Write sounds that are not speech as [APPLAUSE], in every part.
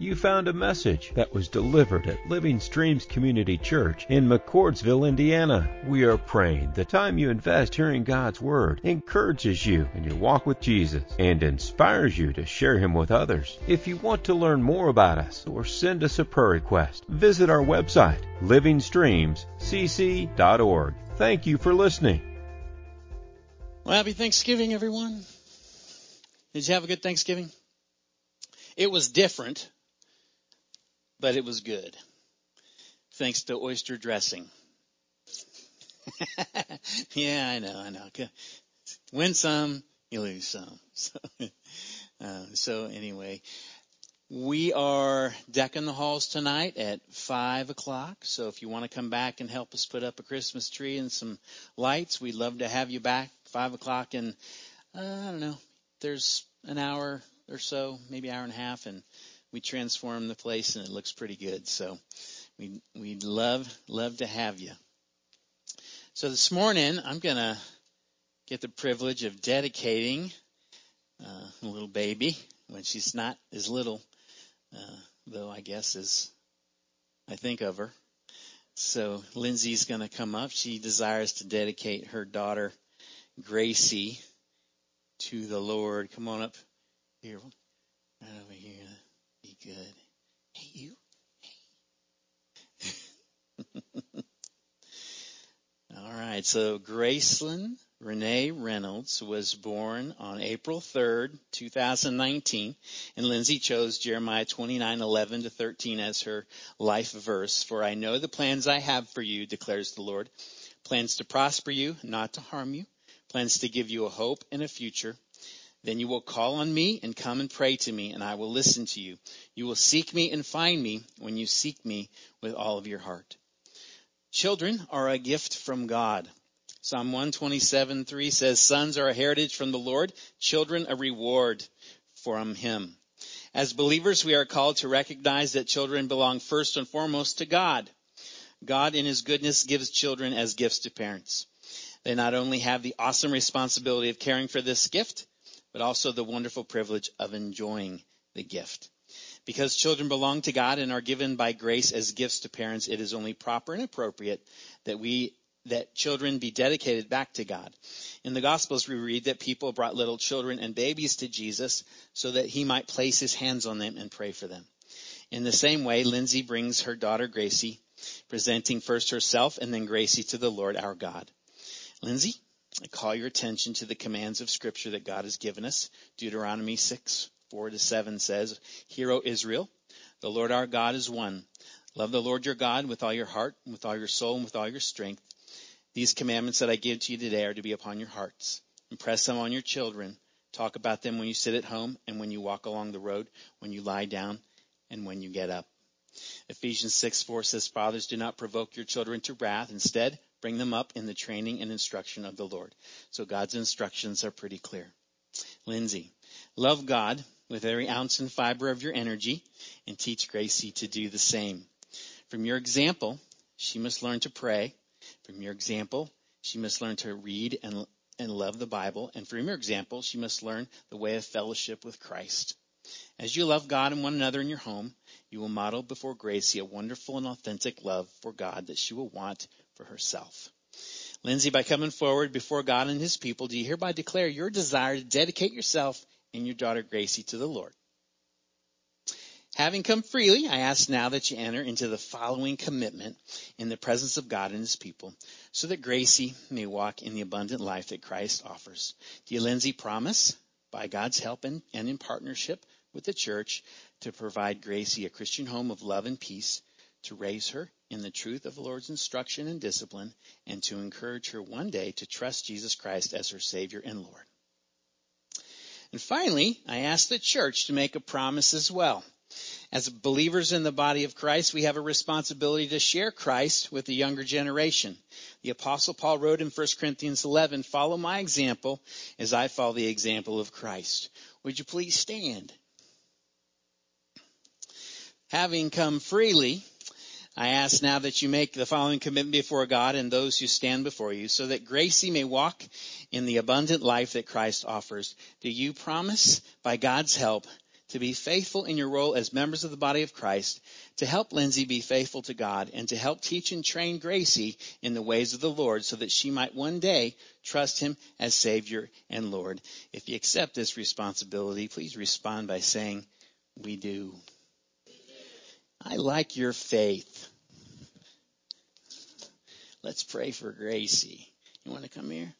You found a message that was delivered at Living Streams Community Church in McCordsville, Indiana. We are praying the time you invest hearing God's Word encourages you in your walk with Jesus and inspires you to share Him with others. If you want to learn more about us or send us a prayer request, visit our website, livingstreamscc.org. Thank you for listening. Well, happy Thanksgiving, everyone. Did you have a good Thanksgiving? It was different, but it was good. Thanks to oyster dressing. [LAUGHS] yeah, I know, I know. Win some, you lose some. [LAUGHS] So, uh, so anyway, we are decking the halls tonight at five o'clock. So if you want to come back and help us put up a Christmas tree and some lights, we'd love to have you back five o'clock. And uh, I don't know, there's an hour or so, maybe an hour and a half, and we transform the place and it looks pretty good. So we we'd love love to have you. So this morning I'm gonna get the privilege of dedicating uh, a little baby when she's not as little, uh, though I guess as I think of her. So Lindsay's gonna come up. She desires to dedicate her daughter Gracie to the Lord. Come on up here. Right over here. Good. Hey, you. Hey. [LAUGHS] All right. So Gracelyn Renee Reynolds was born on April 3rd, 2019, and Lindsay chose Jeremiah 29:11 to 13 as her life verse. For I know the plans I have for you, declares the Lord, plans to prosper you, not to harm you, plans to give you a hope and a future. Then you will call on me and come and pray to me, and I will listen to you. You will seek me and find me when you seek me with all of your heart. Children are a gift from God. Psalm 127, 3 says, Sons are a heritage from the Lord, children a reward from Him. As believers, we are called to recognize that children belong first and foremost to God. God in His goodness gives children as gifts to parents. They not only have the awesome responsibility of caring for this gift, but also the wonderful privilege of enjoying the gift. Because children belong to God and are given by grace as gifts to parents, it is only proper and appropriate that we that children be dedicated back to God. In the Gospels, we read that people brought little children and babies to Jesus so that he might place his hands on them and pray for them. In the same way, Lindsay brings her daughter Gracie, presenting first herself and then Gracie to the Lord our God. Lindsay, I call your attention to the commands of Scripture that God has given us. Deuteronomy 6, 4 to 7 says, Hear, O Israel, the Lord our God is one. Love the Lord your God with all your heart, with all your soul, and with all your strength. These commandments that I give to you today are to be upon your hearts. Impress them on your children. Talk about them when you sit at home and when you walk along the road, when you lie down and when you get up. Ephesians 6, 4 says, Fathers, do not provoke your children to wrath. Instead, Bring them up in the training and instruction of the Lord. So God's instructions are pretty clear. Lindsay, love God with every ounce and fiber of your energy and teach Gracie to do the same. From your example, she must learn to pray. From your example, she must learn to read and, and love the Bible. And from your example, she must learn the way of fellowship with Christ. As you love God and one another in your home, you will model before Gracie a wonderful and authentic love for God that she will want for herself. Lindsay, by coming forward before God and his people, do you hereby declare your desire to dedicate yourself and your daughter Gracie to the Lord? Having come freely, I ask now that you enter into the following commitment in the presence of God and his people, so that Gracie may walk in the abundant life that Christ offers. Do you, Lindsay, promise, by God's help and, and in partnership with the church, to provide Gracie a Christian home of love and peace, to raise her in the truth of the Lord's instruction and discipline, and to encourage her one day to trust Jesus Christ as her Savior and Lord. And finally, I ask the church to make a promise as well. As believers in the body of Christ, we have a responsibility to share Christ with the younger generation. The apostle Paul wrote in 1 Corinthians 11, follow my example as I follow the example of Christ. Would you please stand? Having come freely, I ask now that you make the following commitment before God and those who stand before you so that Gracie may walk in the abundant life that Christ offers. Do you promise by God's help to be faithful in your role as members of the body of Christ, to help Lindsay be faithful to God, and to help teach and train Gracie in the ways of the Lord so that she might one day trust Him as Savior and Lord. If you accept this responsibility, please respond by saying, We do. I like your faith. Let's pray for Gracie. You want to come here?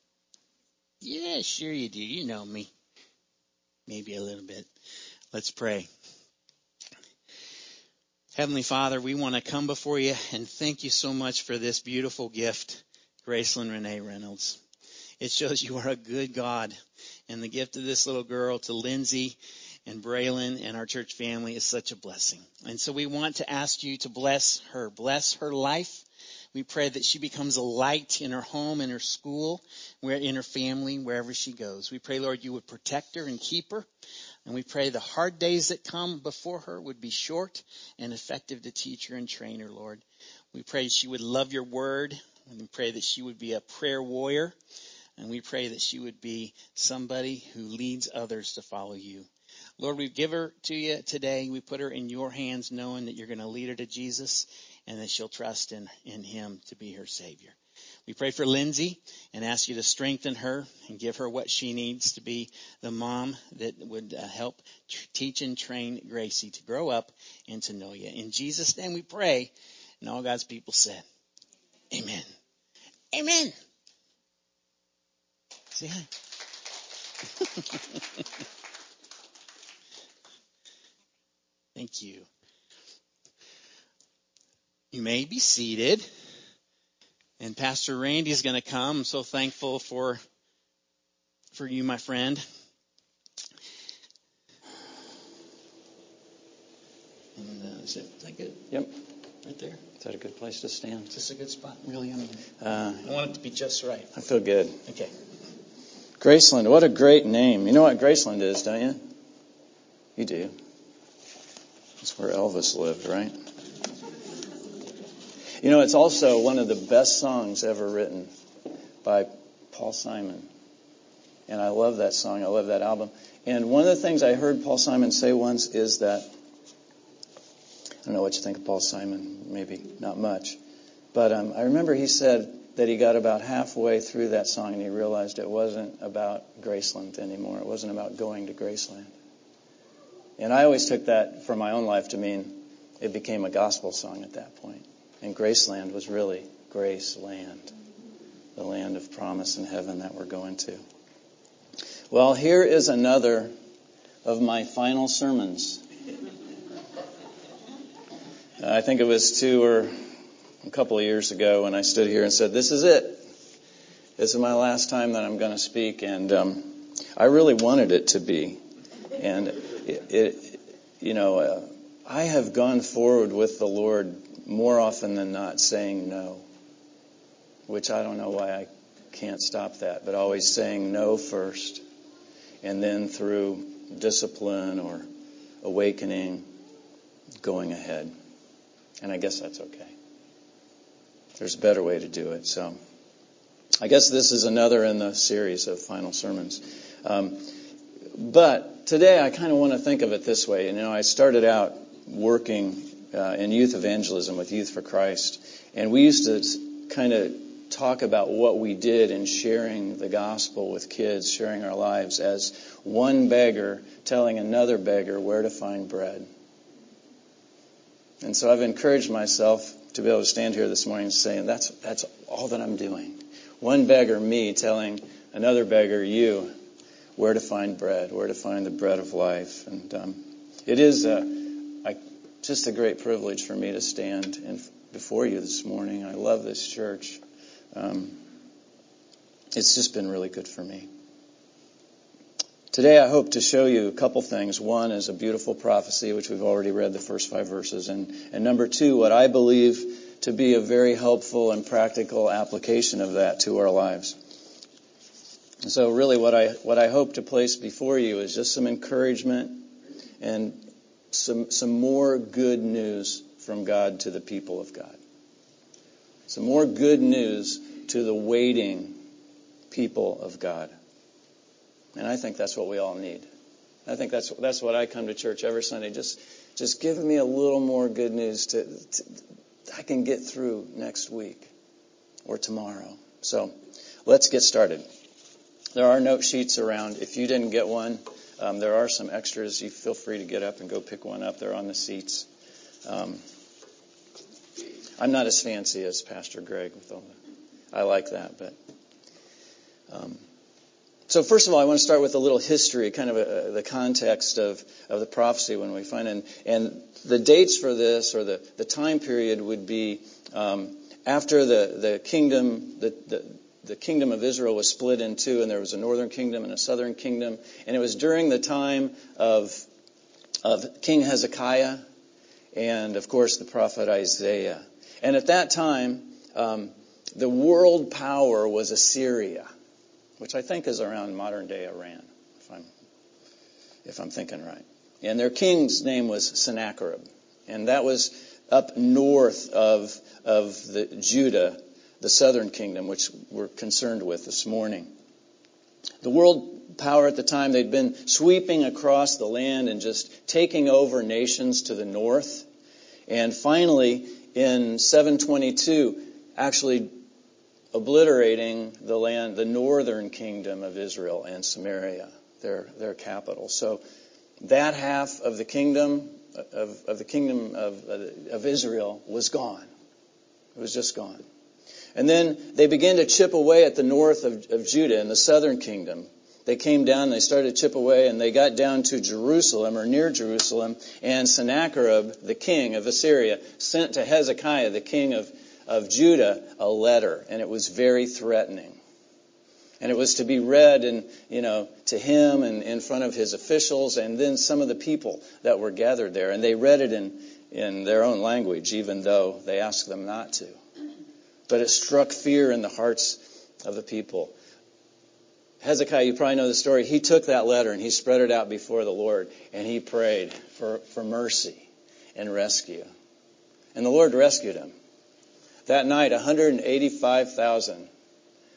Yeah, sure you do. You know me. Maybe a little bit. Let's pray. Heavenly Father, we want to come before you and thank you so much for this beautiful gift, Gracelyn Renee Reynolds. It shows you are a good God. And the gift of this little girl to Lindsay and Braylon and our church family is such a blessing. And so we want to ask you to bless her, bless her life. We pray that she becomes a light in her home, in her school, where in her family, wherever she goes. We pray, Lord, you would protect her and keep her. And we pray the hard days that come before her would be short and effective to teach her and train her, Lord. We pray she would love your word. And we pray that she would be a prayer warrior. And we pray that she would be somebody who leads others to follow you. Lord, we give her to you today. We put her in your hands knowing that you're going to lead her to Jesus and that she'll trust in, in him to be her savior. We pray for Lindsay and ask you to strengthen her and give her what she needs to be the mom that would uh, help tr- teach and train Gracie to grow up and to know you. In Jesus' name we pray. And all God's people said, Amen. Amen. Say hi. [LAUGHS] Thank you. You may be seated. And Pastor Randy is going to come. I'm so thankful for for you, my friend. And, uh, is, it, is that good? Yep. Right there. Is that a good place to stand? Is this a good spot? Really? I mean, Uh, I want it to be just right. I feel good. Okay. Graceland, what a great name. You know what Graceland is, don't you? You do. That's where Elvis lived, right? You know, it's also one of the best songs ever written by Paul Simon. And I love that song. I love that album. And one of the things I heard Paul Simon say once is that I don't know what you think of Paul Simon, maybe not much. But um, I remember he said that he got about halfway through that song and he realized it wasn't about Graceland anymore. It wasn't about going to Graceland. And I always took that for my own life to mean it became a gospel song at that point. And Graceland was really Grace Land, the land of promise in heaven that we're going to. Well, here is another of my final sermons. I think it was two or a couple of years ago when I stood here and said, This is it. This is my last time that I'm going to speak. And um, I really wanted it to be. And it, it you know, uh, I have gone forward with the Lord more often than not saying no, which I don't know why I can't stop that, but always saying no first. And then through discipline or awakening, going ahead. And I guess that's okay. There's a better way to do it. So I guess this is another in the series of final sermons. Um, but today I kind of want to think of it this way. You know, I started out working uh, in youth evangelism with Youth for Christ, and we used to kind of talk about what we did in sharing the gospel with kids, sharing our lives as one beggar telling another beggar where to find bread. And so I've encouraged myself to be able to stand here this morning saying that's that's all that I'm doing. One beggar, me, telling another beggar, you, where to find bread, where to find the bread of life. And um, it is a, just a great privilege for me to stand in, before you this morning. I love this church. Um, it's just been really good for me. Today I hope to show you a couple things. One is a beautiful prophecy, which we've already read the first five verses. And, and number two, what I believe to be a very helpful and practical application of that to our lives. So really what I, what I hope to place before you is just some encouragement and some, some more good news from God to the people of God. Some more good news to the waiting people of God. And I think that's what we all need. I think that's that's what I come to church every Sunday. Just just give me a little more good news to, to I can get through next week or tomorrow. So let's get started. There are note sheets around. If you didn't get one, there are some extras. You feel free to get up and go pick one up. They're on the seats. Um, I'm not as fancy as Pastor Greg with all the. I like that, but. Um, so first of all, I want to start with a little history, kind of a, the context of, of the prophecy when we find it. And, and the dates for this, or the, the time period, would be um, after the, the kingdom, the, the kingdom of Israel was split in two, and there was a northern kingdom and a southern kingdom. And it was during the time of, of King Hezekiah and, of course, the prophet Isaiah. And at that time, um, the world power was Assyria which I think is around modern day Iran, if I'm, if I'm thinking right. And their king's name was Sennacherib. And that was up north of, of the Judah, the southern kingdom, which we're concerned with this morning. The world power at the time, they'd been sweeping across the land and just taking over nations to the north. And finally, in 722, actually obliterating the land, the northern kingdom of Israel and Samaria, their, their capital. So that half of the kingdom of, of the kingdom of, of Israel was gone. It was just gone. And then they began to chip away at the north of, of Judah in the southern kingdom. They came down, they started to chip away, and they got down to Jerusalem or near Jerusalem. And Sennacherib, the king of Assyria, sent to Hezekiah, the king of of Judah a letter, and it was very threatening. And it was to be read and, you know, to him and in front of his officials and then some of the people that were gathered there. And they read it in, in their own language, even though they asked them not to. But it struck fear in the hearts of the people. Hezekiah, you probably know the story. He took that letter and he spread it out before the Lord and he prayed for, for mercy and rescue. And the Lord rescued him. That night, 185,000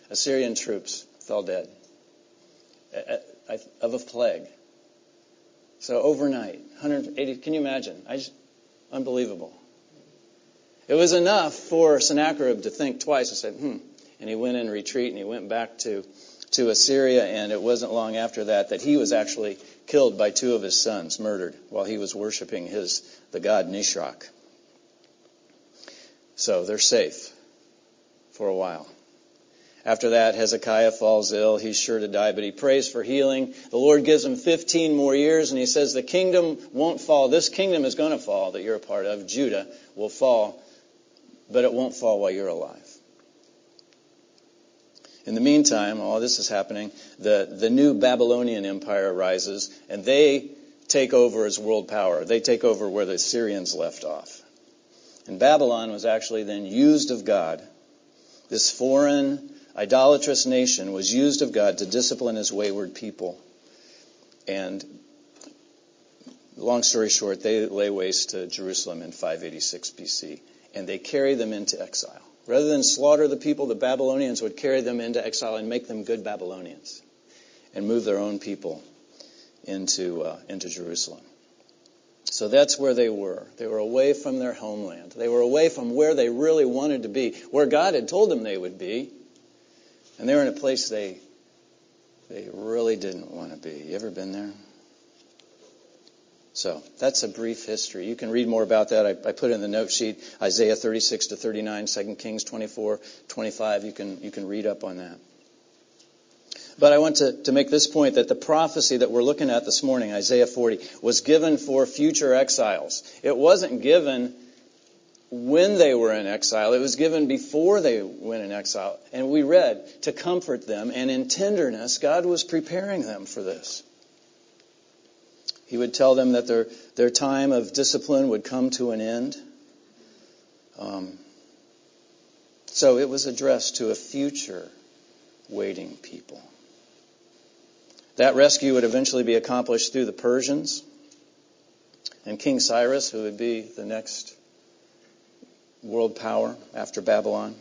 Assyrian troops fell dead of a plague. So overnight, 180, can you imagine? I just, unbelievable. It was enough for Sennacherib to think twice and said, hmm. And he went in retreat and he went back to, to Assyria and it wasn't long after that that he was actually killed by two of his sons, murdered, while he was worshiping his, the god Nisroch. So they're safe for a while. After that, Hezekiah falls ill. He's sure to die, but he prays for healing. The Lord gives him 15 more years, and he says, The kingdom won't fall. This kingdom is going to fall that you're a part of. Judah will fall, but it won't fall while you're alive. In the meantime, all this is happening, the, the new Babylonian empire arises, and they take over as world power. They take over where the Assyrians left off. And Babylon was actually then used of God. This foreign, idolatrous nation was used of God to discipline his wayward people. And long story short, they lay waste to Jerusalem in 586 BC, and they carry them into exile. Rather than slaughter the people, the Babylonians would carry them into exile and make them good Babylonians, and move their own people into uh, into Jerusalem. So that's where they were. They were away from their homeland. They were away from where they really wanted to be, where God had told them they would be. And they were in a place they they really didn't want to be. You ever been there? So that's a brief history. You can read more about that. I, I, put it in the note sheet Isaiah 36 to 39, 2 Kings 24, 25. You can you can read up on that. But I want to, to make this point that the prophecy that we're looking at this morning, Isaiah 40, was given for future exiles. It wasn't given when they were in exile. It was given before they went in exile. And we read to comfort them, and in tenderness, God was preparing them for this. He would tell them that their, their time of discipline would come to an end. Um, so it was addressed to a future waiting people. That rescue would eventually be accomplished through the Persians and King Cyrus, who would be the next world power after Babylon.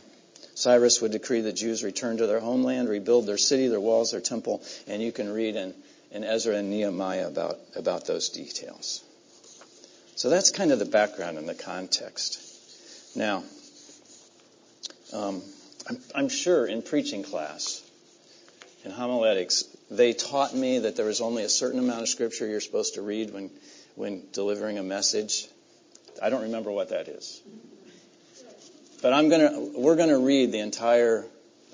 Cyrus would decree that Jews return to their homeland, rebuild their city, their walls, their temple, and you can read in, in Ezra and Nehemiah about, about those details. So that's kind of the background and the context. Now, um, I'm, I'm sure in preaching class, in homiletics, they taught me that there was only a certain amount of scripture you're supposed to read when, when delivering a message. I don't remember what that is. But I'm gonna, we're going to read the entire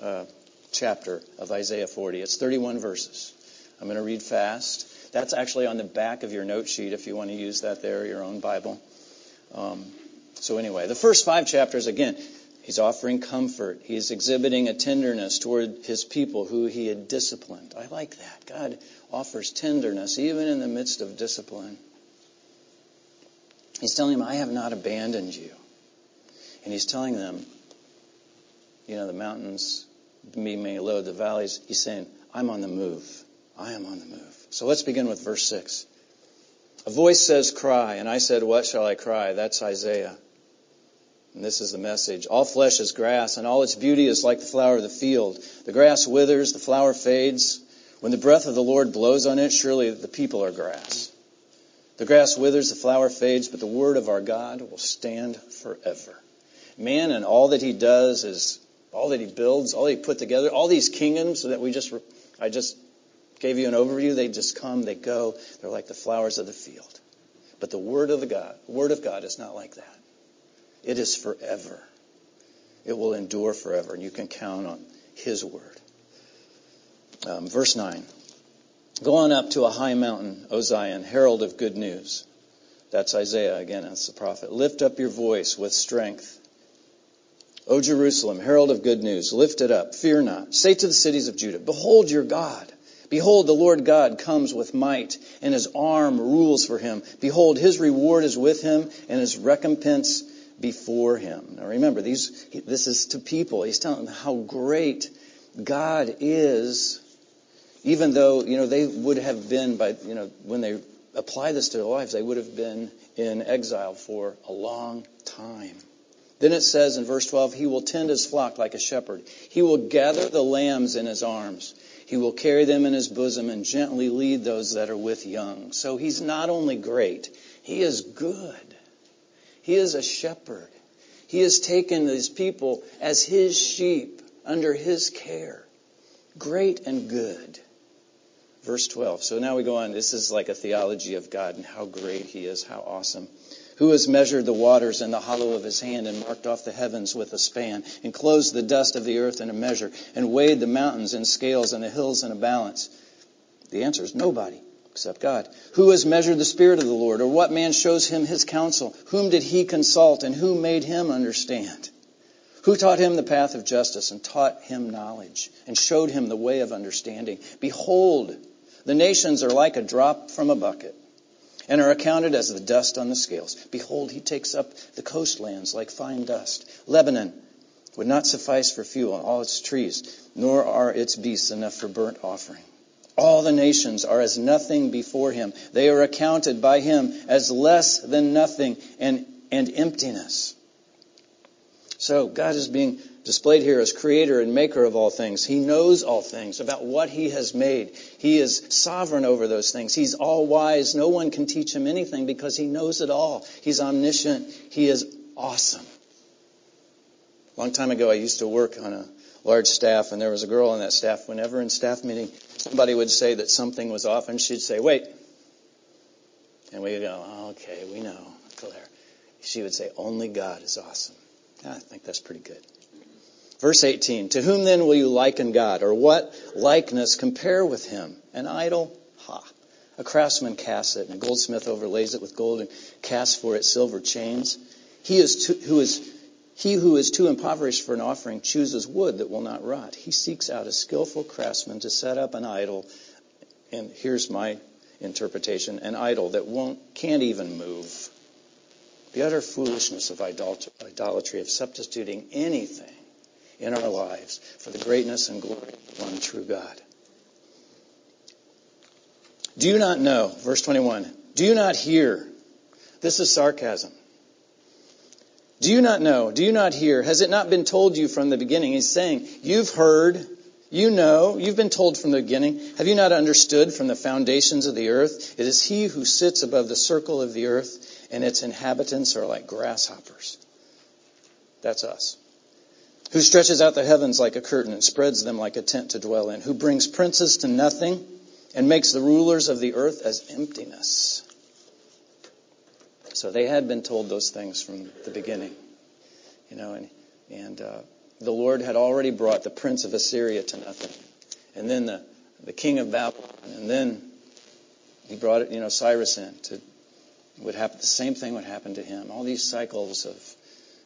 uh, chapter of Isaiah 40. It's 31 verses. I'm going to read fast. That's actually on the back of your note sheet if you want to use that there, your own Bible. Um, so anyway, the first five chapters, again, he's offering comfort. He's exhibiting a tenderness toward his people who he had disciplined. I like that. God offers tenderness even in the midst of discipline. He's telling them, I have not abandoned you. And he's telling them, you know, the mountains be may low, the valleys. He's saying, I'm on the move. I am on the move. So let's begin with verse 6. A voice says, Cry. And I said, What shall I cry? That's Isaiah. And this is the message. All flesh is grass, and all its beauty is like the flower of the field. The grass withers, the flower fades. When the breath of the Lord blows on it, surely the people are grass. The grass withers, the flower fades, but the word of our God will stand forever. Man and all that he does is all that he builds, all he put together, all these kingdoms that we just, I just gave you an overview. They just come, they go. They're like the flowers of the field. But the word of the God, word of God is not like that. It is forever. It will endure forever, and you can count on His word. Um, verse 9. Go on up to a high mountain, O Zion, herald of good news. That's Isaiah again, that's the prophet. Lift up your voice with strength. O Jerusalem, herald of good news, lift it up, fear not. Say to the cities of Judah, Behold your God. Behold, the Lord God comes with might, and his arm rules for him. Behold, his reward is with him, and his recompense before him. Now remember, these, this is to people. He's telling them how great God is, even though, you know, they would have been by, you know, when they apply this to their lives, they would have been in exile for a long time. Then it says in verse 12, He will tend His flock like a shepherd. He will gather the lambs in His arms. He will carry them in His bosom and gently lead those that are with young. So He's not only great, He is good. He is a shepherd. He has taken these people as His sheep under His care. Great and good. Verse 12. So now we go on. This is like a theology of God and how great He is, how awesome. Who has measured the waters in the hollow of his hand and marked off the heavens with a span, and closed the dust of the earth in a measure, and weighed the mountains in scales and the hills in a balance? The answer is nobody except God. Who has measured the Spirit of the Lord, or what man shows him his counsel? Whom did he consult, and who made him understand? Who taught him the path of justice, and taught him knowledge, and showed him the way of understanding? Behold, the nations are like a drop from a bucket and are accounted as the dust on the scales. Behold, he takes up the coastlands like fine dust. Lebanon would not suffice for fuel, all its trees, nor are its beasts enough for burnt offering. All the nations are as nothing before him. They are accounted by him as less than nothing and, and emptiness. So God is being displayed here as creator and maker of all things. He knows all things about what he has made. He is sovereign over those things. He's all wise. No one can teach him anything because he knows it all. He's omniscient. He is awesome. A long time ago, I used to work on a large staff, and there was a girl on that staff. Whenever in staff meeting, somebody would say that something was off, and she'd say, wait. And we would go, okay, we know, Claire. She would say, only God is awesome. I think that's pretty good. Verse 18, to whom then will you liken God? Or what likeness compare with him? An idol? Ha. A craftsman casts it, and a goldsmith overlays it with gold and casts for it silver chains. He is too, who is he who is too impoverished for an offering chooses wood that will not rot. He seeks out a skillful craftsman to set up an idol, and here's my interpretation: an idol that won't can't even move. The utter foolishness of idolatry, of substituting anything in our lives for the greatness and glory of one true God. Do you not know, verse 21, do you not hear? This is sarcasm. Do you not know? Do you not hear? Has it not been told you from the beginning? He's saying, You've heard, You know, you've been told from the beginning. Have you not understood from the foundations of the earth? It is he who sits above the circle of the earth, and its inhabitants are like grasshoppers. That's us. Who stretches out the heavens like a curtain and spreads them like a tent to dwell in. Who brings princes to nothing and makes the rulers of the earth as emptiness. So they had been told those things from the beginning. You know, and, and uh, the Lord had already brought the prince of Assyria to nothing. And then the, the king of Babylon. And then he brought you know, Cyrus in to would happen the same thing would happen to him. All these cycles of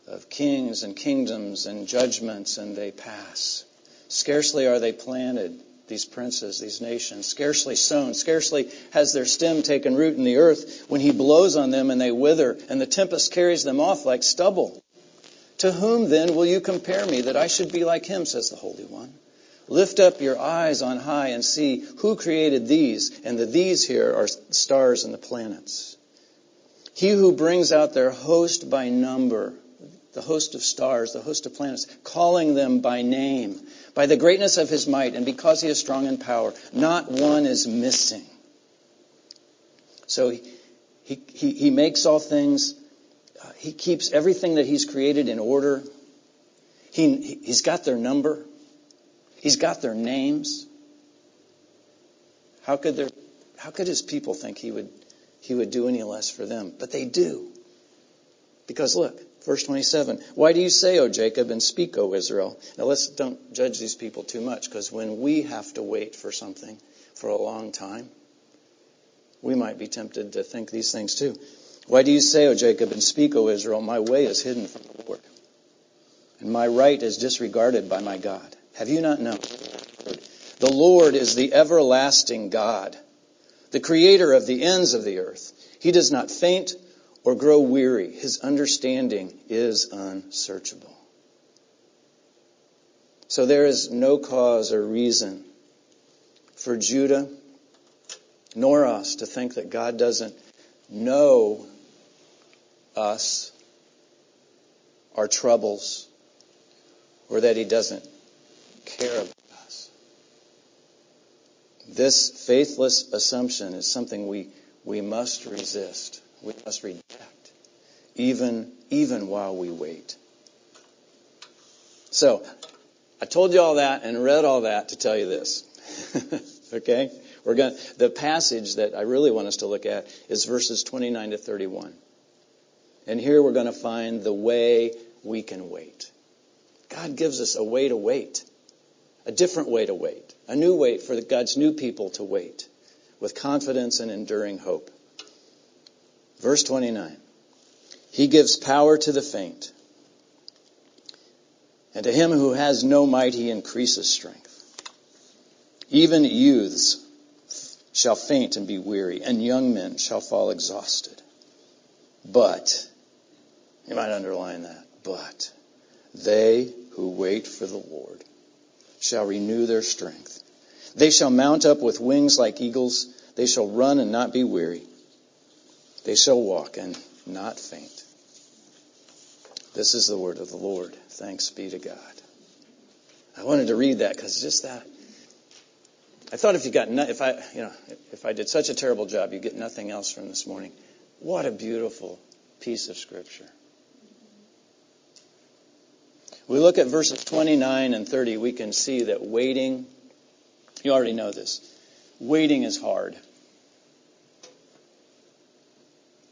of kings and kingdoms and judgments and they pass. Scarcely are they planted, these princes, these nations, scarcely sown, scarcely has their stem taken root in the earth when he blows on them and they wither and the tempest carries them off like stubble. To whom then will you compare me that I should be like him, says the Holy One? Lift up your eyes on high and see who created these, and the these here are stars and the planets. He who brings out their host by number, the host of stars, the host of planets, calling them by name, by the greatness of his might, and because he is strong in power, not one is missing. So he, he, he makes all things uh, he keeps everything that he's created in order. He, he's got their number. He's got their names. How could, there, how could his people think he would, he would do any less for them? But they do. Because look, verse 27. Why do you say, O Jacob, and speak, O Israel? Now let's don't judge these people too much, because when we have to wait for something for a long time, we might be tempted to think these things too. Why do you say, O Jacob, and speak, O Israel, my way is hidden from the Lord, and my right is disregarded by my God? Have you not known? The Lord is the everlasting God, the creator of the ends of the earth. He does not faint or grow weary. His understanding is unsearchable. So there is no cause or reason for Judah nor us to think that God doesn't know us, our troubles, or that He doesn't care about us. This faithless assumption is something we, we must resist. We must even, even while we wait. So, I told you all that and read all that to tell you this. [LAUGHS] okay? We're gonna the passage that I really want us to look at is verses 29 to 31. And here we're going to find the way we can wait. God gives us a way to wait, a different way to wait, a new way for God's new people to wait with confidence and enduring hope. Verse 29. He gives power to the faint, and to him who has no might he increases strength. Even youths shall faint and be weary, and young men shall fall exhausted. But you might underline that. But they who wait for the Lord shall renew their strength. They shall mount up with wings like eagles. They shall run and not be weary. They shall walk and not faint. This is the word of the Lord. Thanks be to God. I wanted to read that because just that. I thought if you got no, if I you know if I did such a terrible job, you get nothing else from this morning. What a beautiful piece of scripture we look at verses 29 and 30, we can see that waiting, you already know this, waiting is hard.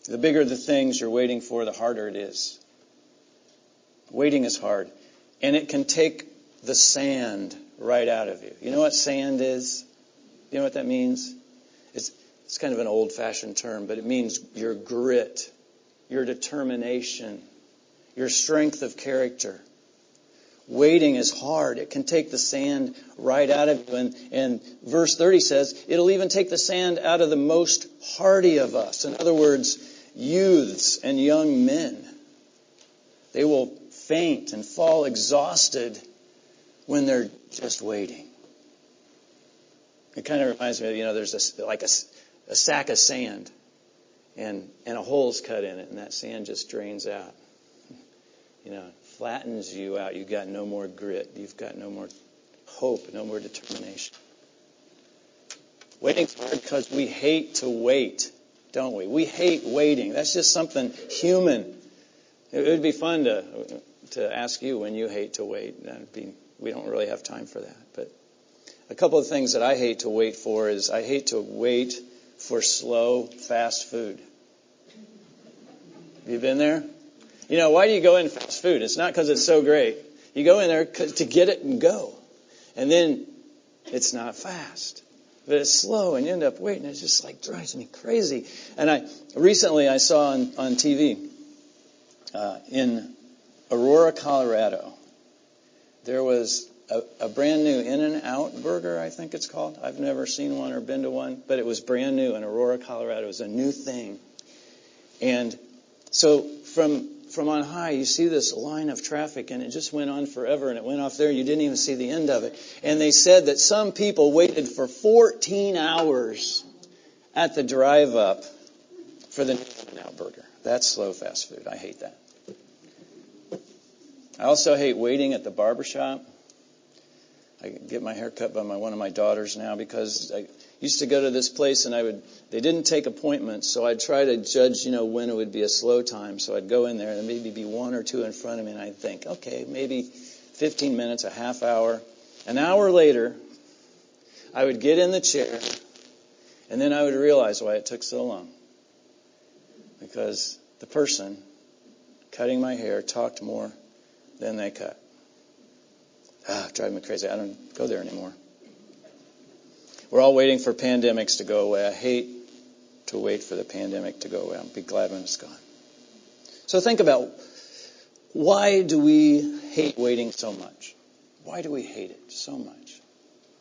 The bigger the things you're waiting for, the harder it is. Waiting is hard. And it can take the sand right out of you. You know what sand is? You know what that means? It's, it's kind of an old fashioned term, but it means your grit, your determination, your strength of character. Waiting is hard. It can take the sand right out of you. And, and verse 30 says, it'll even take the sand out of the most hardy of us. In other words, youths and young men. They will faint and fall exhausted when they're just waiting. It kind of reminds me of, you know, there's a, like a, a sack of sand and, and a hole's cut in it and that sand just drains out. [LAUGHS] You know, flattens you out. You've got no more grit. You've got no more hope, no more determination. Waiting's hard because we hate to wait, don't we? We hate waiting. That's just something human. It would be fun to to ask you when you hate to wait. Be we don't really have time for that. But a couple of things that I hate to wait for is I hate to wait for slow, fast food. Have you been there? You know, why do you go in fast food? It's not because it's so great. You go in there to get it and go. And then it's not fast. But it's slow and you end up waiting. It just like drives me crazy. And I recently I saw on, on TV uh, in Aurora, Colorado, there was a, a brand new In-N-Out burger, I think it's called. I've never seen one or been to one, but it was brand new in Aurora, Colorado. It was a new thing. And so from from on high, you see this line of traffic, and it just went on forever, and it went off there, you didn't even see the end of it. And they said that some people waited for 14 hours at the drive up for the In-N-Out burger. That's slow fast food. I hate that. I also hate waiting at the barber shop. I get my hair cut by my, one of my daughters now because I used to go to this place and I would, they didn't take appointments, so I'd try to judge, you know, when it would be a slow time. So I'd go in there and maybe be one or two in front of me and I'd think, okay, maybe 15 minutes, a half hour. An hour later, I would get in the chair and then I would realize why it took so long. Because the person cutting my hair talked more than they cut. Ah, drive me crazy. I don't go there anymore. We're all waiting for pandemics to go away. I hate to wait for the pandemic to go away. I'll be glad when it's gone. So think about why do we hate waiting so much? Why do we hate it so much?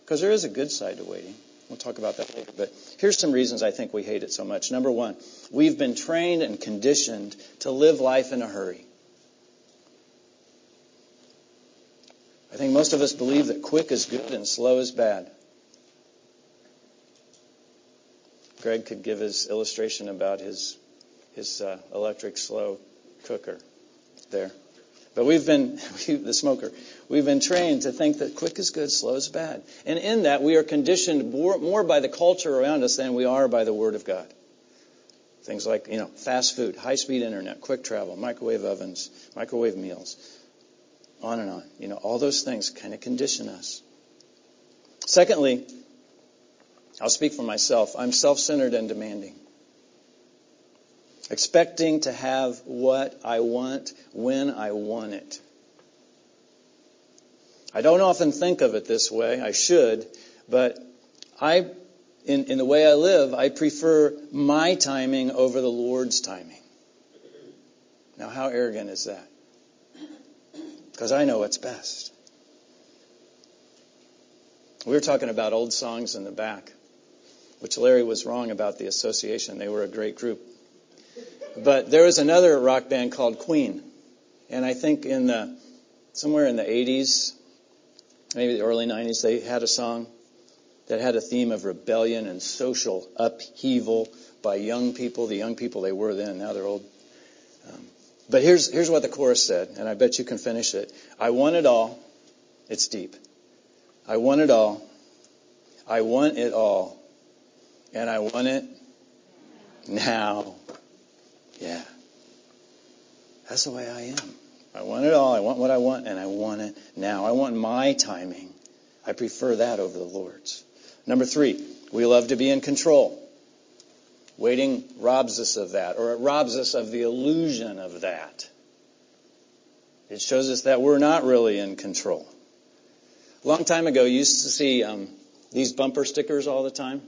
Because there is a good side to waiting. We'll talk about that later. But here's some reasons I think we hate it so much. Number one, we've been trained and conditioned to live life in a hurry. Think most of us believe that quick is good and slow is bad. Greg could give his illustration about his his uh, electric slow cooker there. But we've been, [LAUGHS] the smoker, we've been trained to think that quick is good, slow is bad. And in that, we are conditioned more, more by the culture around us than we are by the Word of God. Things like, you know, fast food, high speed internet, quick travel, microwave ovens, microwave meals, on and on. You know, all those things kind of condition us. Secondly, I'll speak for myself. I'm self-centered and demanding. Expecting to have what I want when I want it. I don't often think of it this way. I should, but I, in, in the way I live, I prefer my timing over the Lord's timing. Now, how arrogant is that? Because I know what's best. We were talking about old songs in the back, which Larry was wrong about the association. They were a great group. But there was another rock band called Queen. And I think in the, somewhere in the 80s, maybe the early 90s, they had a song that had a theme of rebellion and social upheaval by young people, the young people they were then, now they're old. Um, but here's, here's what the chorus said, and I bet you can finish it. I want it all. It's deep. I want it all. I want it all. And I want it now. Yeah. That's the way I am. I want it all. I want what I want, and I want it now. I want my timing. I prefer that over the Lord's. Number three, we love to be in control. Waiting robs us of that, or it robs us of the illusion of that. It shows us that we're not really in control. A long time ago, you used to see um, these bumper stickers all the time.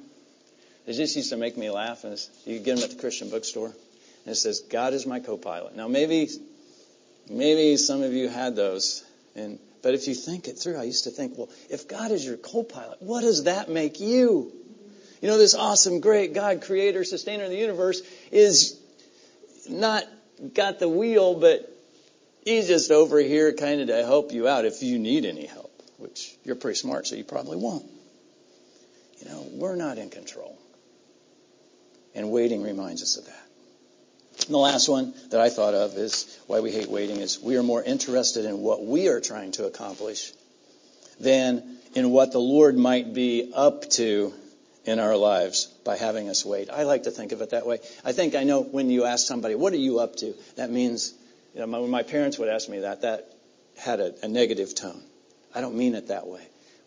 They just used to make me laugh. And you get them at the Christian bookstore, and it says, "God is my co-pilot." Now, maybe, maybe some of you had those, and but if you think it through, I used to think, well, if God is your co-pilot, what does that make you? You know, this awesome, great God, creator, sustainer of the universe is not got the wheel, but he's just over here kind of to help you out if you need any help, which you're pretty smart, so you probably won't. You know, we're not in control. And waiting reminds us of that. And the last one that I thought of is why we hate waiting is we are more interested in what we are trying to accomplish than in what the Lord might be up to in our lives by having us wait. I like to think of it that way. I think I know when you ask somebody, what are you up to? That means, you know, when my parents would ask me that, that had a, a negative tone. I don't mean it that way.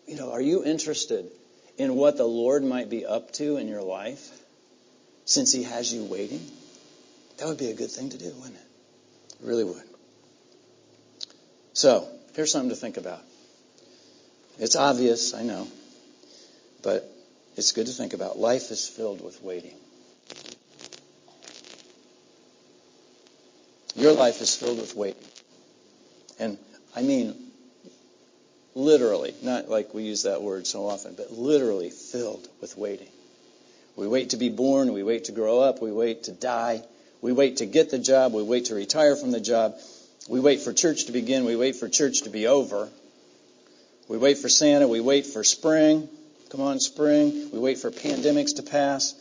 You know, are you interested in what the Lord might be up to in your life since He has you waiting? That would be a good thing to do, wouldn't it? It really would. So, here's something to think about. It's obvious, I know, but it's good to think about. Life is filled with waiting. Your life is filled with waiting. And I mean, literally, not like we use that word so often, but literally filled with waiting. We wait to be born, we wait to grow up, we wait to die, we wait to get the job, we wait to retire from the job, we wait for church to begin, we wait for church to be over. We wait for Santa, we wait for spring. Come on, spring. We wait for pandemics to pass.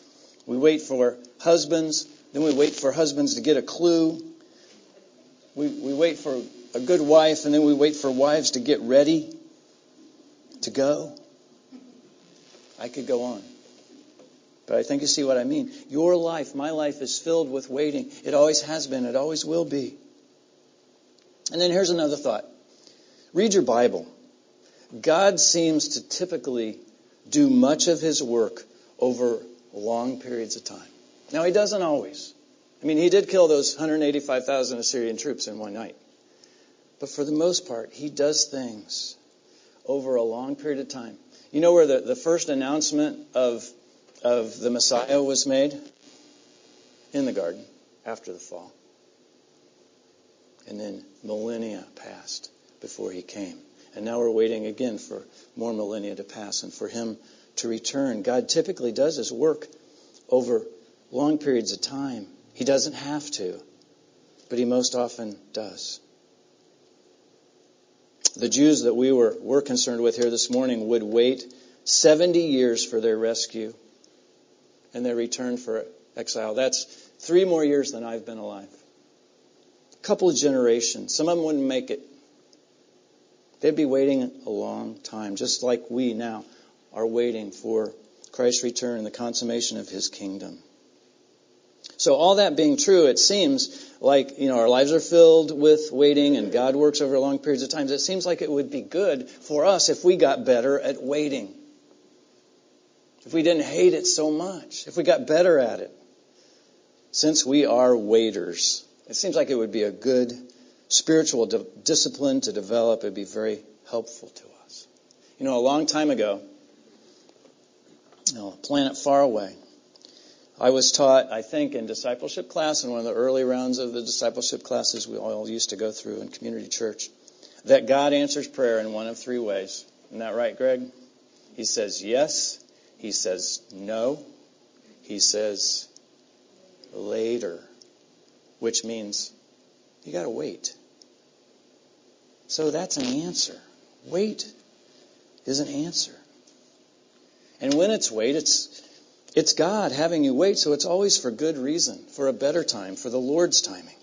We wait for husbands. Then we wait for husbands to get a clue. We, we wait for a good wife, and then we wait for wives to get ready to go. I could go on. But I think you see what I mean. Your life, my life, is filled with waiting. It always has been. It always will be. And then here's another thought. Read your Bible. God seems to typically do much of his work over long periods of time. Now, he doesn't always. I mean, he did kill those 185,000 Assyrian troops in one night. But for the most part, he does things over a long period of time. You know where the, the first announcement of, of the Messiah was made? In the garden, after the fall. And then millennia passed before he came. And now we're waiting again for more millennia to pass and for him to return. God typically does his work over long periods of time. He doesn't have to, but he most often does. The Jews that we were, were concerned with here this morning would wait 70 years for their rescue and their return for exile. That's three more years than I've been alive. A couple of generations. Some of them wouldn't make it. They'd be waiting a long time, just like we now are waiting for Christ's return and the consummation of his kingdom. So all that being true, it seems like, you know, our lives are filled with waiting and God works over long periods of time. It seems like it would be good for us if we got better at waiting. If we didn't hate it so much. If we got better at it. Since we are waiters, it seems like it would be a good spiritual di- discipline to develop, it'd be very helpful to us. You know, a long time ago, you know, a planet far away, I was taught, I think, in discipleship class, in one of the early rounds of the discipleship classes we all used to go through in community church, that God answers prayer in one of three ways. Isn't that right, Greg? He says yes, he says no, he says later, which means you got to wait. So that's an answer. Wait is an answer. And when it's wait, it's it's God having you wait, so it's always for good reason, for a better time, for the Lord's timing.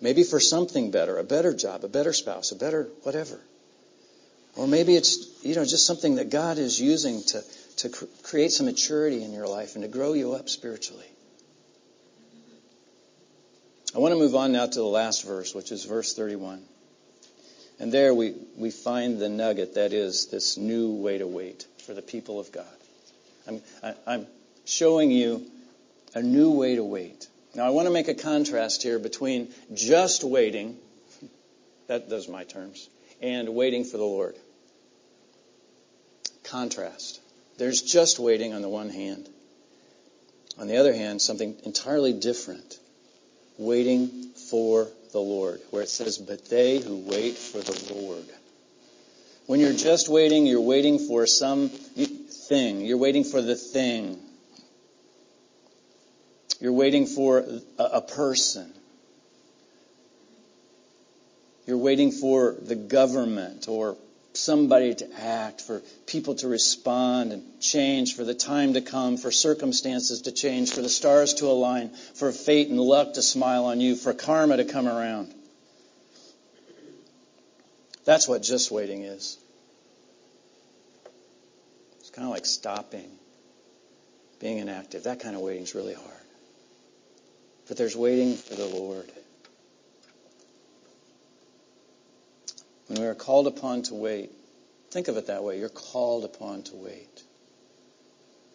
Maybe for something better, a better job, a better spouse, a better whatever. Or maybe it's, you know, just something that God is using to, to cr- create some maturity in your life and to grow you up spiritually. I want to move on now to the last verse, which is verse 31. And there we, we find the nugget that is this new way to wait for the people of God. I'm, I, I'm showing you a new way to wait. Now, I want to make a contrast here between just waiting, that, those are my terms, and waiting for the Lord. Contrast. There's just waiting on the one hand. On the other hand, something entirely different waiting for the Lord, where it says, But they who wait for the Lord. When you're just waiting, you're waiting for some thing. You're waiting for the thing. You're waiting for a, a person. You're waiting for the government or somebody to act, for people to respond and change, for the time to come, for circumstances to change, for the stars to align, for fate and luck to smile on you, for karma to come around. That's what just waiting is. It's kind of like stopping, being inactive. That kind of waiting is really hard. But there's waiting for the Lord. When we are called upon to wait, think of it that way. You're called upon to wait.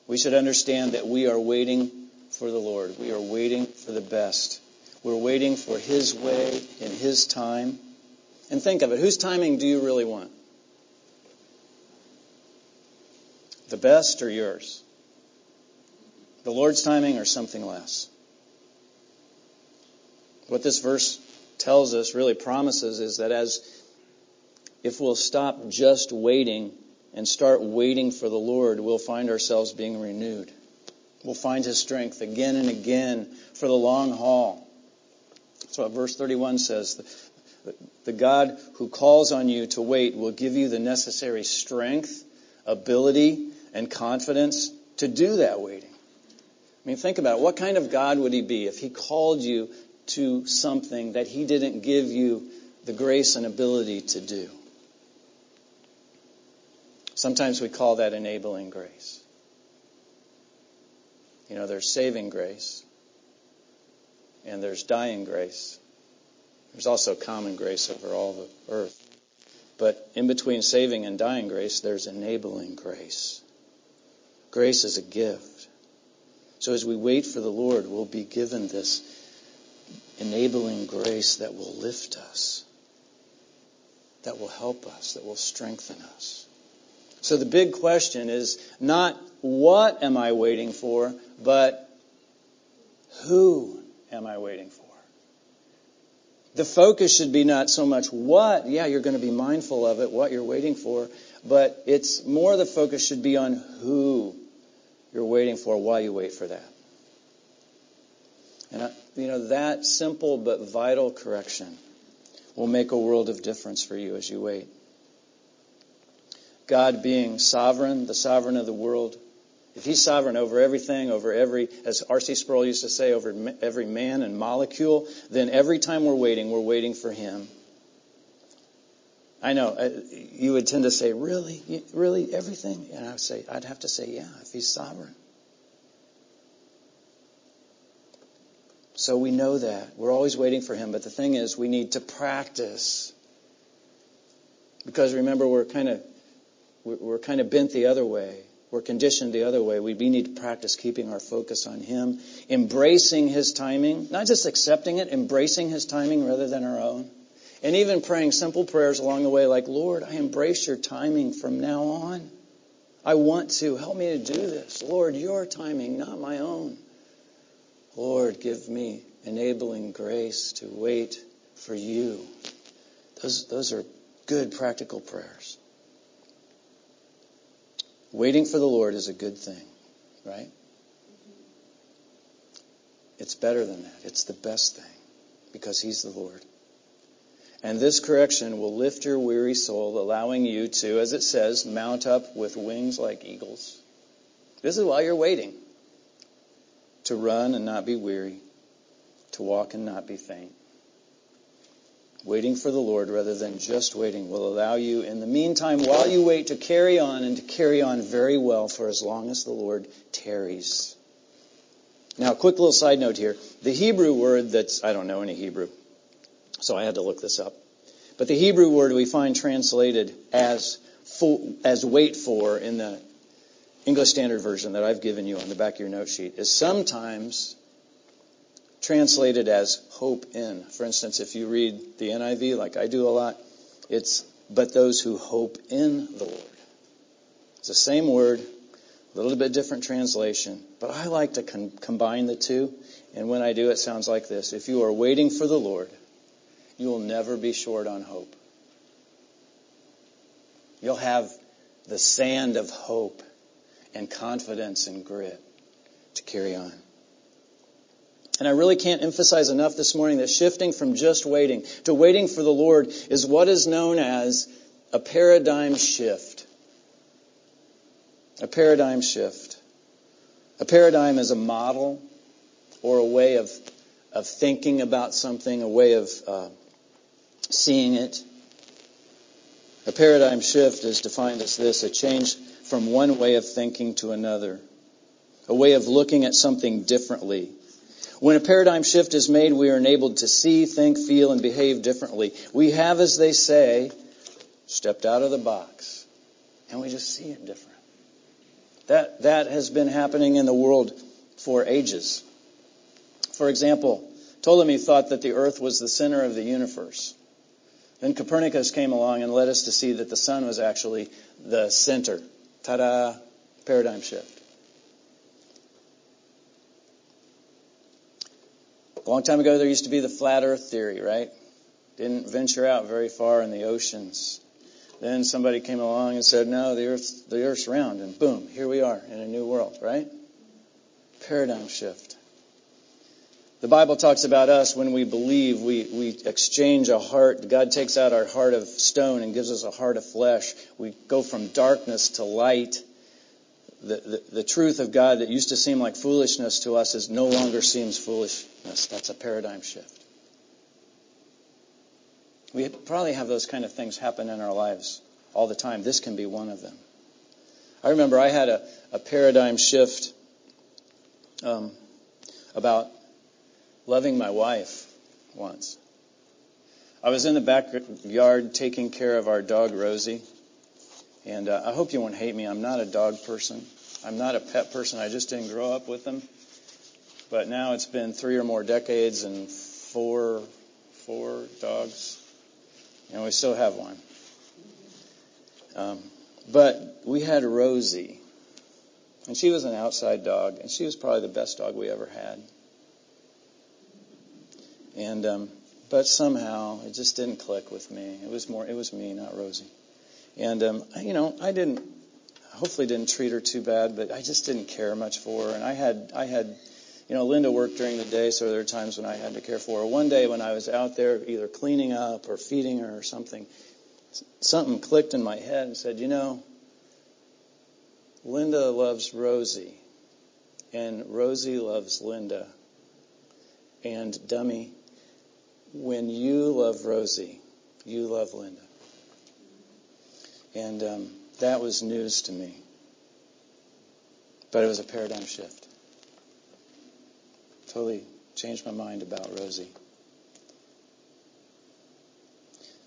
We should understand that we are waiting for the Lord. We are waiting for the best. We're waiting for His way in His time. And think of it whose timing do you really want? The best or yours? The Lord's timing or something less? What this verse tells us, really promises, is that as if we'll stop just waiting and start waiting for the Lord, we'll find ourselves being renewed. We'll find His strength again and again for the long haul. That's what verse 31 says. The God who calls on you to wait will give you the necessary strength, ability, and confidence to do that waiting. I mean, think about it. What kind of God would He be if He called you to something that He didn't give you the grace and ability to do? Sometimes we call that enabling grace. You know, there's saving grace, and there's dying grace. There's also common grace over all the earth. But in between saving and dying grace, there's enabling grace. Grace is a gift. So as we wait for the Lord, we'll be given this enabling grace that will lift us, that will help us, that will strengthen us. So the big question is not what am I waiting for, but who am I waiting for? The focus should be not so much what, yeah, you're going to be mindful of it, what you're waiting for, but it's more the focus should be on who you're waiting for while you wait for that. And, you know, that simple but vital correction will make a world of difference for you as you wait. God being sovereign, the sovereign of the world, if he's sovereign over everything, over every, as R.C. Sproul used to say, over every man and molecule, then every time we're waiting, we're waiting for him. I know uh, you would tend to say, "Really, really, everything?" And I would say, I'd have to say, "Yeah, if he's sovereign." So we know that we're always waiting for him. But the thing is, we need to practice because remember, we're kind of we're kind of bent the other way. We're conditioned the other way. We need to practice keeping our focus on Him, embracing His timing, not just accepting it, embracing His timing rather than our own. And even praying simple prayers along the way like, Lord, I embrace your timing from now on. I want to. Help me to do this. Lord, your timing, not my own. Lord, give me enabling grace to wait for you. Those, those are good practical prayers. Waiting for the Lord is a good thing, right? It's better than that. It's the best thing because He's the Lord. And this correction will lift your weary soul, allowing you to, as it says, mount up with wings like eagles. This is while you're waiting to run and not be weary, to walk and not be faint. Waiting for the Lord rather than just waiting will allow you, in the meantime, while you wait, to carry on and to carry on very well for as long as the Lord tarries. Now, a quick little side note here. The Hebrew word that's, I don't know any Hebrew, so I had to look this up. But the Hebrew word we find translated as, as wait for in the English Standard Version that I've given you on the back of your note sheet is sometimes translated as hope in. For instance, if you read the NIV, like I do a lot, it's but those who hope in the Lord. It's the same word, a little bit different translation, but I like to con- combine the two. And when I do, it sounds like this If you are waiting for the Lord, you will never be short on hope. You'll have the sand of hope and confidence and grit to carry on. And I really can't emphasize enough this morning that shifting from just waiting to waiting for the Lord is what is known as a paradigm shift. A paradigm shift. A paradigm is a model or a way of, of thinking about something, a way of uh, seeing it. A paradigm shift is defined as this a change from one way of thinking to another, a way of looking at something differently. When a paradigm shift is made, we are enabled to see, think, feel, and behave differently. We have, as they say, stepped out of the box, and we just see it different. That, that has been happening in the world for ages. For example, Ptolemy thought that the earth was the center of the universe. Then Copernicus came along and led us to see that the sun was actually the center. Ta-da! Paradigm shift. A long time ago, there used to be the flat earth theory, right? Didn't venture out very far in the oceans. Then somebody came along and said, no, the earth's, the earth's round. And boom, here we are in a new world, right? Paradigm shift. The Bible talks about us when we believe, we, we exchange a heart. God takes out our heart of stone and gives us a heart of flesh. We go from darkness to light. The, the, truth of God that used to seem like foolishness to us is no longer seems foolishness. That's a paradigm shift. We probably have those kind of things happen in our lives all the time. This can be one of them. I remember I had a, a paradigm shift um, about loving my wife once. I was in the backyard taking care of our dog Rosie, and uh, I hope you won't hate me. I'm not a dog person. I'm not a pet person. I just didn't grow up with them. But now it's been three or more decades and four four dogs and we still have one. Um, but we had Rosie, and she was an outside dog, and she was probably the best dog we ever had. And um, but somehow it just didn't click with me. It was more, it was me, not Rosie. And um, you know, I didn't, hopefully didn't treat her too bad, but I just didn't care much for her. And I had, I had you know, Linda worked during the day, so there were times when I had to care for her. One day when I was out there either cleaning up or feeding her or something, something clicked in my head and said, you know, Linda loves Rosie, and Rosie loves Linda. And dummy, when you love Rosie, you love Linda. And um, that was news to me. But it was a paradigm shift totally changed my mind about Rosie.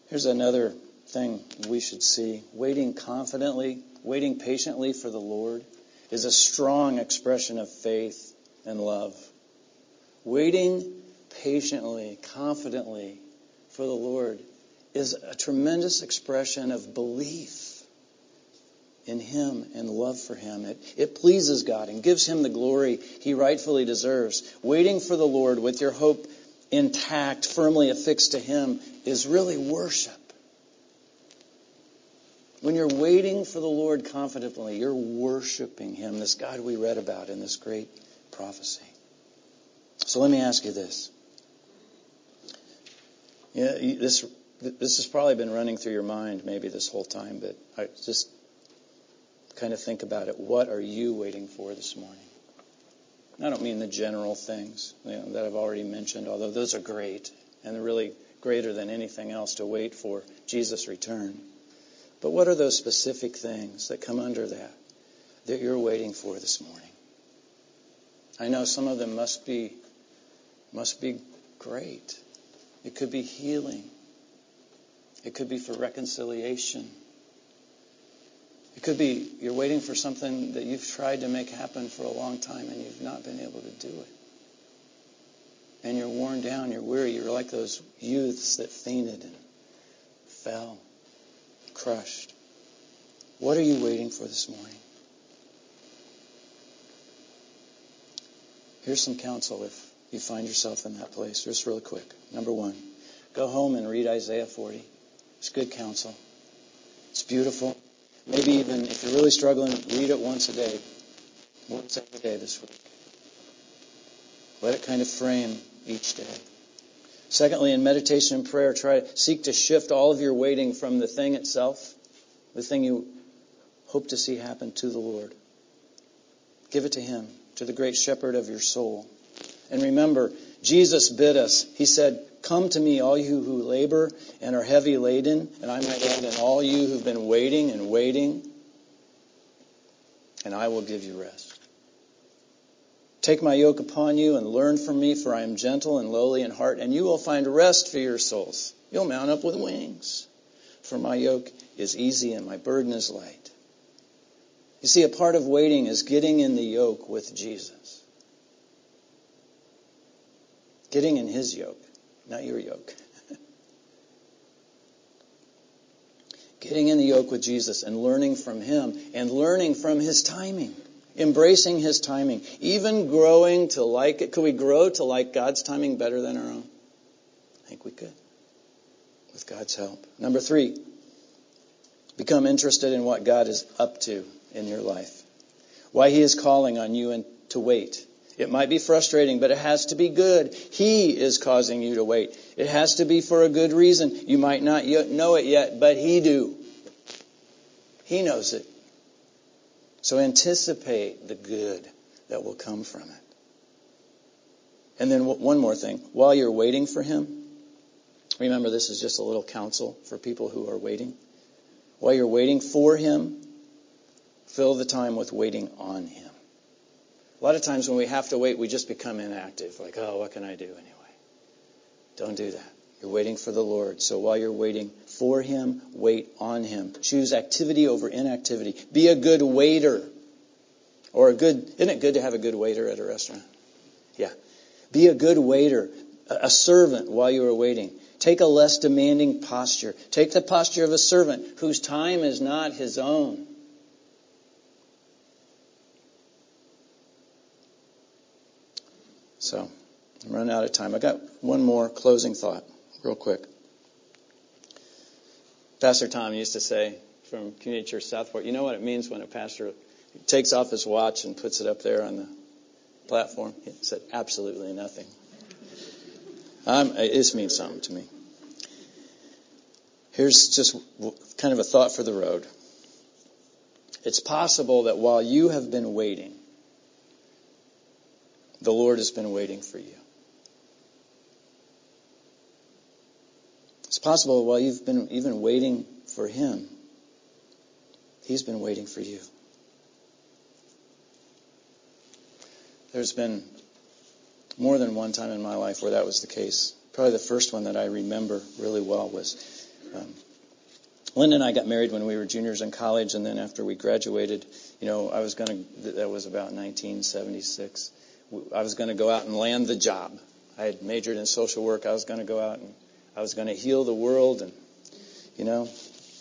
Here's another thing we should see. Waiting confidently, waiting patiently for the Lord is a strong expression of faith and love. Waiting patiently, confidently for the Lord is a tremendous expression of belief in Him and love for Him. It, it pleases God and gives Him the glory He rightfully deserves. Waiting for the Lord with your hope intact, firmly affixed to Him, is really worship. When you're waiting for the Lord confidently, you're worshiping Him, this God we read about in this great prophecy. So let me ask you this. Yeah, this this has probably been running through your mind maybe this whole time, but I just kind of think about it. What are you waiting for this morning? I don't mean the general things you know, that I've already mentioned, although those are great and they're really greater than anything else to wait for Jesus' return. But what are those specific things that come under that that you're waiting for this morning? I know some of them must be must be great. It could be healing. It could be for reconciliation. It could be you're waiting for something that you've tried to make happen for a long time and you've not been able to do it. And you're worn down, you're weary, you're like those youths that fainted and fell, crushed. What are you waiting for this morning? Here's some counsel if you find yourself in that place, just real quick. Number one, go home and read Isaiah 40. It's good counsel. It's beautiful. Maybe even if you're really struggling, read it once a day. Once every day this week. Let it kind of frame each day. Secondly, in meditation and prayer, try to seek to shift all of your waiting from the thing itself, the thing you hope to see happen, to the Lord. Give it to Him, to the great shepherd of your soul. And remember, Jesus bid us. He said, Come to me, all you who labor and are heavy laden, and I might add, and all you who've been waiting and waiting. and I will give you rest. Take my yoke upon you and learn from me, for I am gentle and lowly in heart, and you will find rest for your souls. You'll mount up with wings. For my yoke is easy and my burden is light. You see, a part of waiting is getting in the yoke with Jesus. Getting in his yoke, not your yoke. [LAUGHS] getting in the yoke with Jesus and learning from him and learning from his timing embracing His timing, even growing to like it. Could we grow to like God's timing better than our own? I think we could, with God's help. Number three, become interested in what God is up to in your life. Why He is calling on you and to wait. It might be frustrating, but it has to be good. He is causing you to wait. It has to be for a good reason. You might not know it yet, but He do. He knows it. So anticipate the good that will come from it. And then one more thing. While you're waiting for Him, remember this is just a little counsel for people who are waiting. While you're waiting for Him, fill the time with waiting on Him. A lot of times when we have to wait, we just become inactive. Like, oh, what can I do anyway? Don't do that. You're waiting for the Lord. So while you're waiting for Him, wait on Him. Choose activity over inactivity. Be a good waiter. Or a good, isn't it good to have a good waiter at a restaurant? Yeah. Be a good waiter, a servant while you are waiting. Take a less demanding posture. Take the posture of a servant whose time is not his own. So, I'm running out of time. I got one more closing thought real quick. Pastor Tom used to say from Community Church Southport, you know what it means when a pastor takes off his watch and puts it up there on the platform? He said, absolutely nothing. Um, this means something to me. Here's just kind of a thought for the road. It's possible that while you have been waiting, the Lord has been waiting for you. It's possible while you've been even waiting for Him, He's been waiting for you. There's been more than one time in my life where that was the case. Probably the first one that I remember really well was um, Linda and I got married when we were juniors in college, and then after we graduated, you know, I was going to, that was about 1976. I was going to go out and land the job. I had majored in social work. I was going to go out and I was going to heal the world and, you know,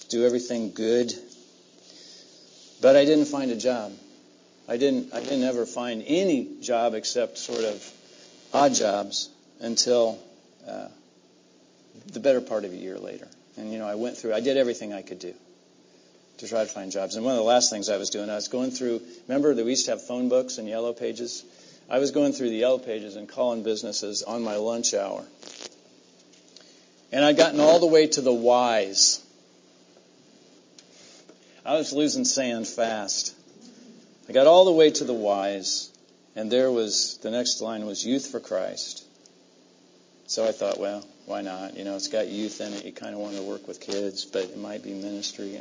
do everything good. But I didn't find a job. I didn't, I didn't ever find any job except sort of odd jobs until uh, the better part of a year later. And, you know, I went through, I did everything I could do to try to find jobs. And one of the last things I was doing, I was going through, remember that we used to have phone books and yellow pages? I was going through the yellow pages and calling businesses on my lunch hour and I'd gotten all the way to the whys. I was losing sand fast. I got all the way to the whys, and there was the next line was youth for Christ. So I thought, well, why not? You know, it's got youth in it. You kind of want to work with kids, but it might be ministry.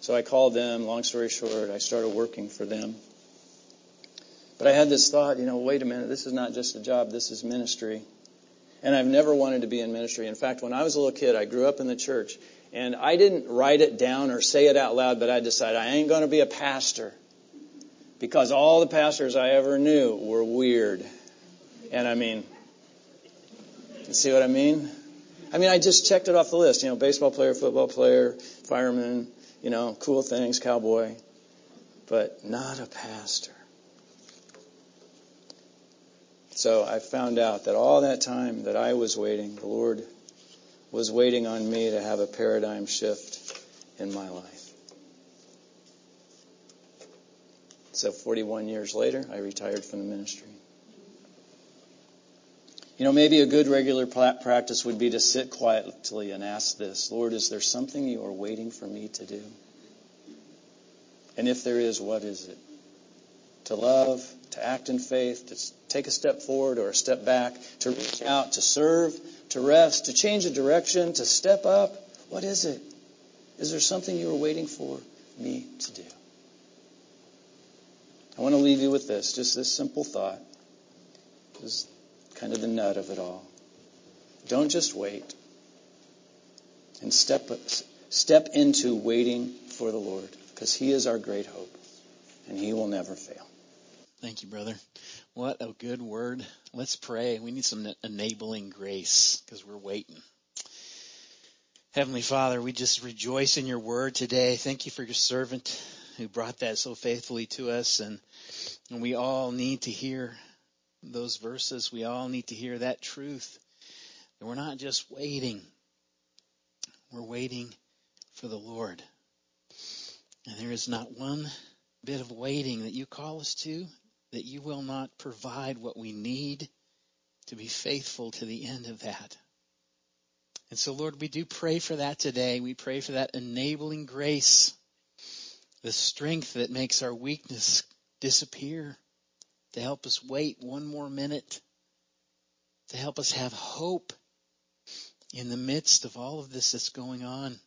So I called them. Long story short, I started working for them. But I had this thought, you know, wait a minute, this is not just a job, this is ministry. And I've never wanted to be in ministry. In fact, when I was a little kid, I grew up in the church. And I didn't write it down or say it out loud, but I decided I ain't going to be a pastor. Because all the pastors I ever knew were weird. And I mean, you see what I mean? I mean, I just checked it off the list. You know, baseball player, football player, fireman, you know, cool things, cowboy. But not a pastor. So I found out that all that time that I was waiting, the Lord was waiting on me to have a paradigm shift in my life. So 41 years later, I retired from the ministry. You know, maybe a good regular practice would be to sit quietly and ask this Lord, is there something you are waiting for me to do? And if there is, what is it? To love, to act in faith, to take a step forward or a step back, to reach out, to serve, to rest, to change a direction, to step up? What is it? Is there something you are waiting for me to do? I want to leave you with this, just this simple thought. This is kind of the nut of it all. Don't just wait. And step step into waiting for the Lord because he is our great hope and he will never fail. Thank you, brother. What a good word. Let's pray. We need some enabling grace because we're waiting. Heavenly Father, we just rejoice in your word today. Thank you for your servant who brought that so faithfully to us. And, and we all need to hear those verses. We all need to hear that truth. And we're not just waiting. We're waiting for the Lord. And there is not one bit of waiting that you call us to that you will not provide what we need to be faithful to the end of that. And so, Lord, we do pray for that today. We pray for that enabling grace, the strength that makes our weakness disappear, to help us wait one more minute, to help us have hope in the midst of all of this that's going on.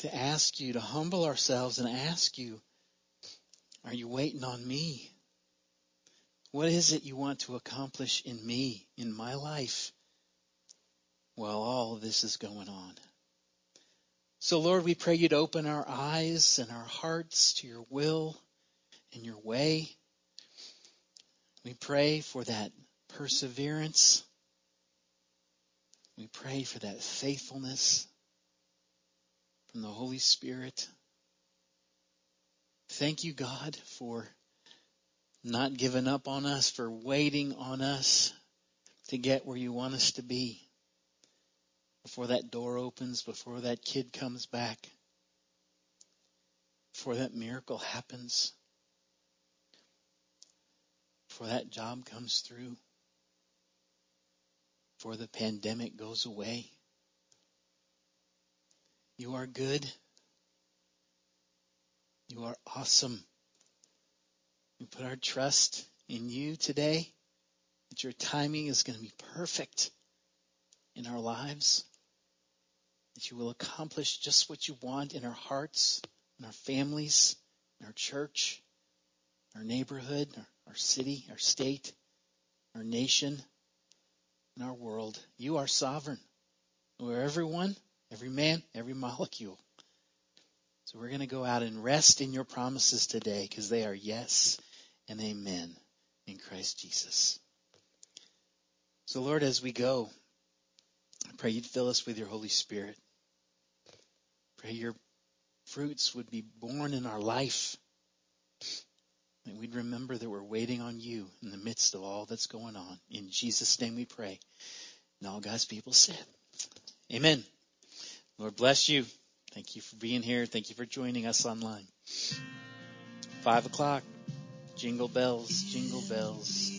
To ask you, to humble ourselves and ask you, are you waiting on me? What is it you want to accomplish in me, in my life, while all this is going on? So Lord, we pray you'd open our eyes and our hearts to your will and your way. We pray for that perseverance. We pray for that faithfulness from the Holy Spirit. Thank you, God, for not giving up on us, for waiting on us to get where you want us to be. Before that door opens, before that kid comes back, before that miracle happens, before that job comes through, before the pandemic goes away. You are good. You are awesome. We put our trust in you today that your timing is going to be perfect in our lives, that you will accomplish just what you want in our hearts, in our families, in our church, our neighborhood, our, our city, our state, our nation, and our world. You are sovereign over everyone, every man, every molecule. So we're going to go out and rest in your promises today because they are yes and amen in Christ Jesus. So Lord, as we go, I pray you'd fill us with your Holy Spirit. Pray your fruits would be borne in our life. And we'd remember that we're waiting on you in the midst of all that's going on. In Jesus' name we pray. And all God's people said, Amen. Lord bless you. Thank you for being here. Thank you for joining us online. Five o'clock. Jingle bells, jingle bells.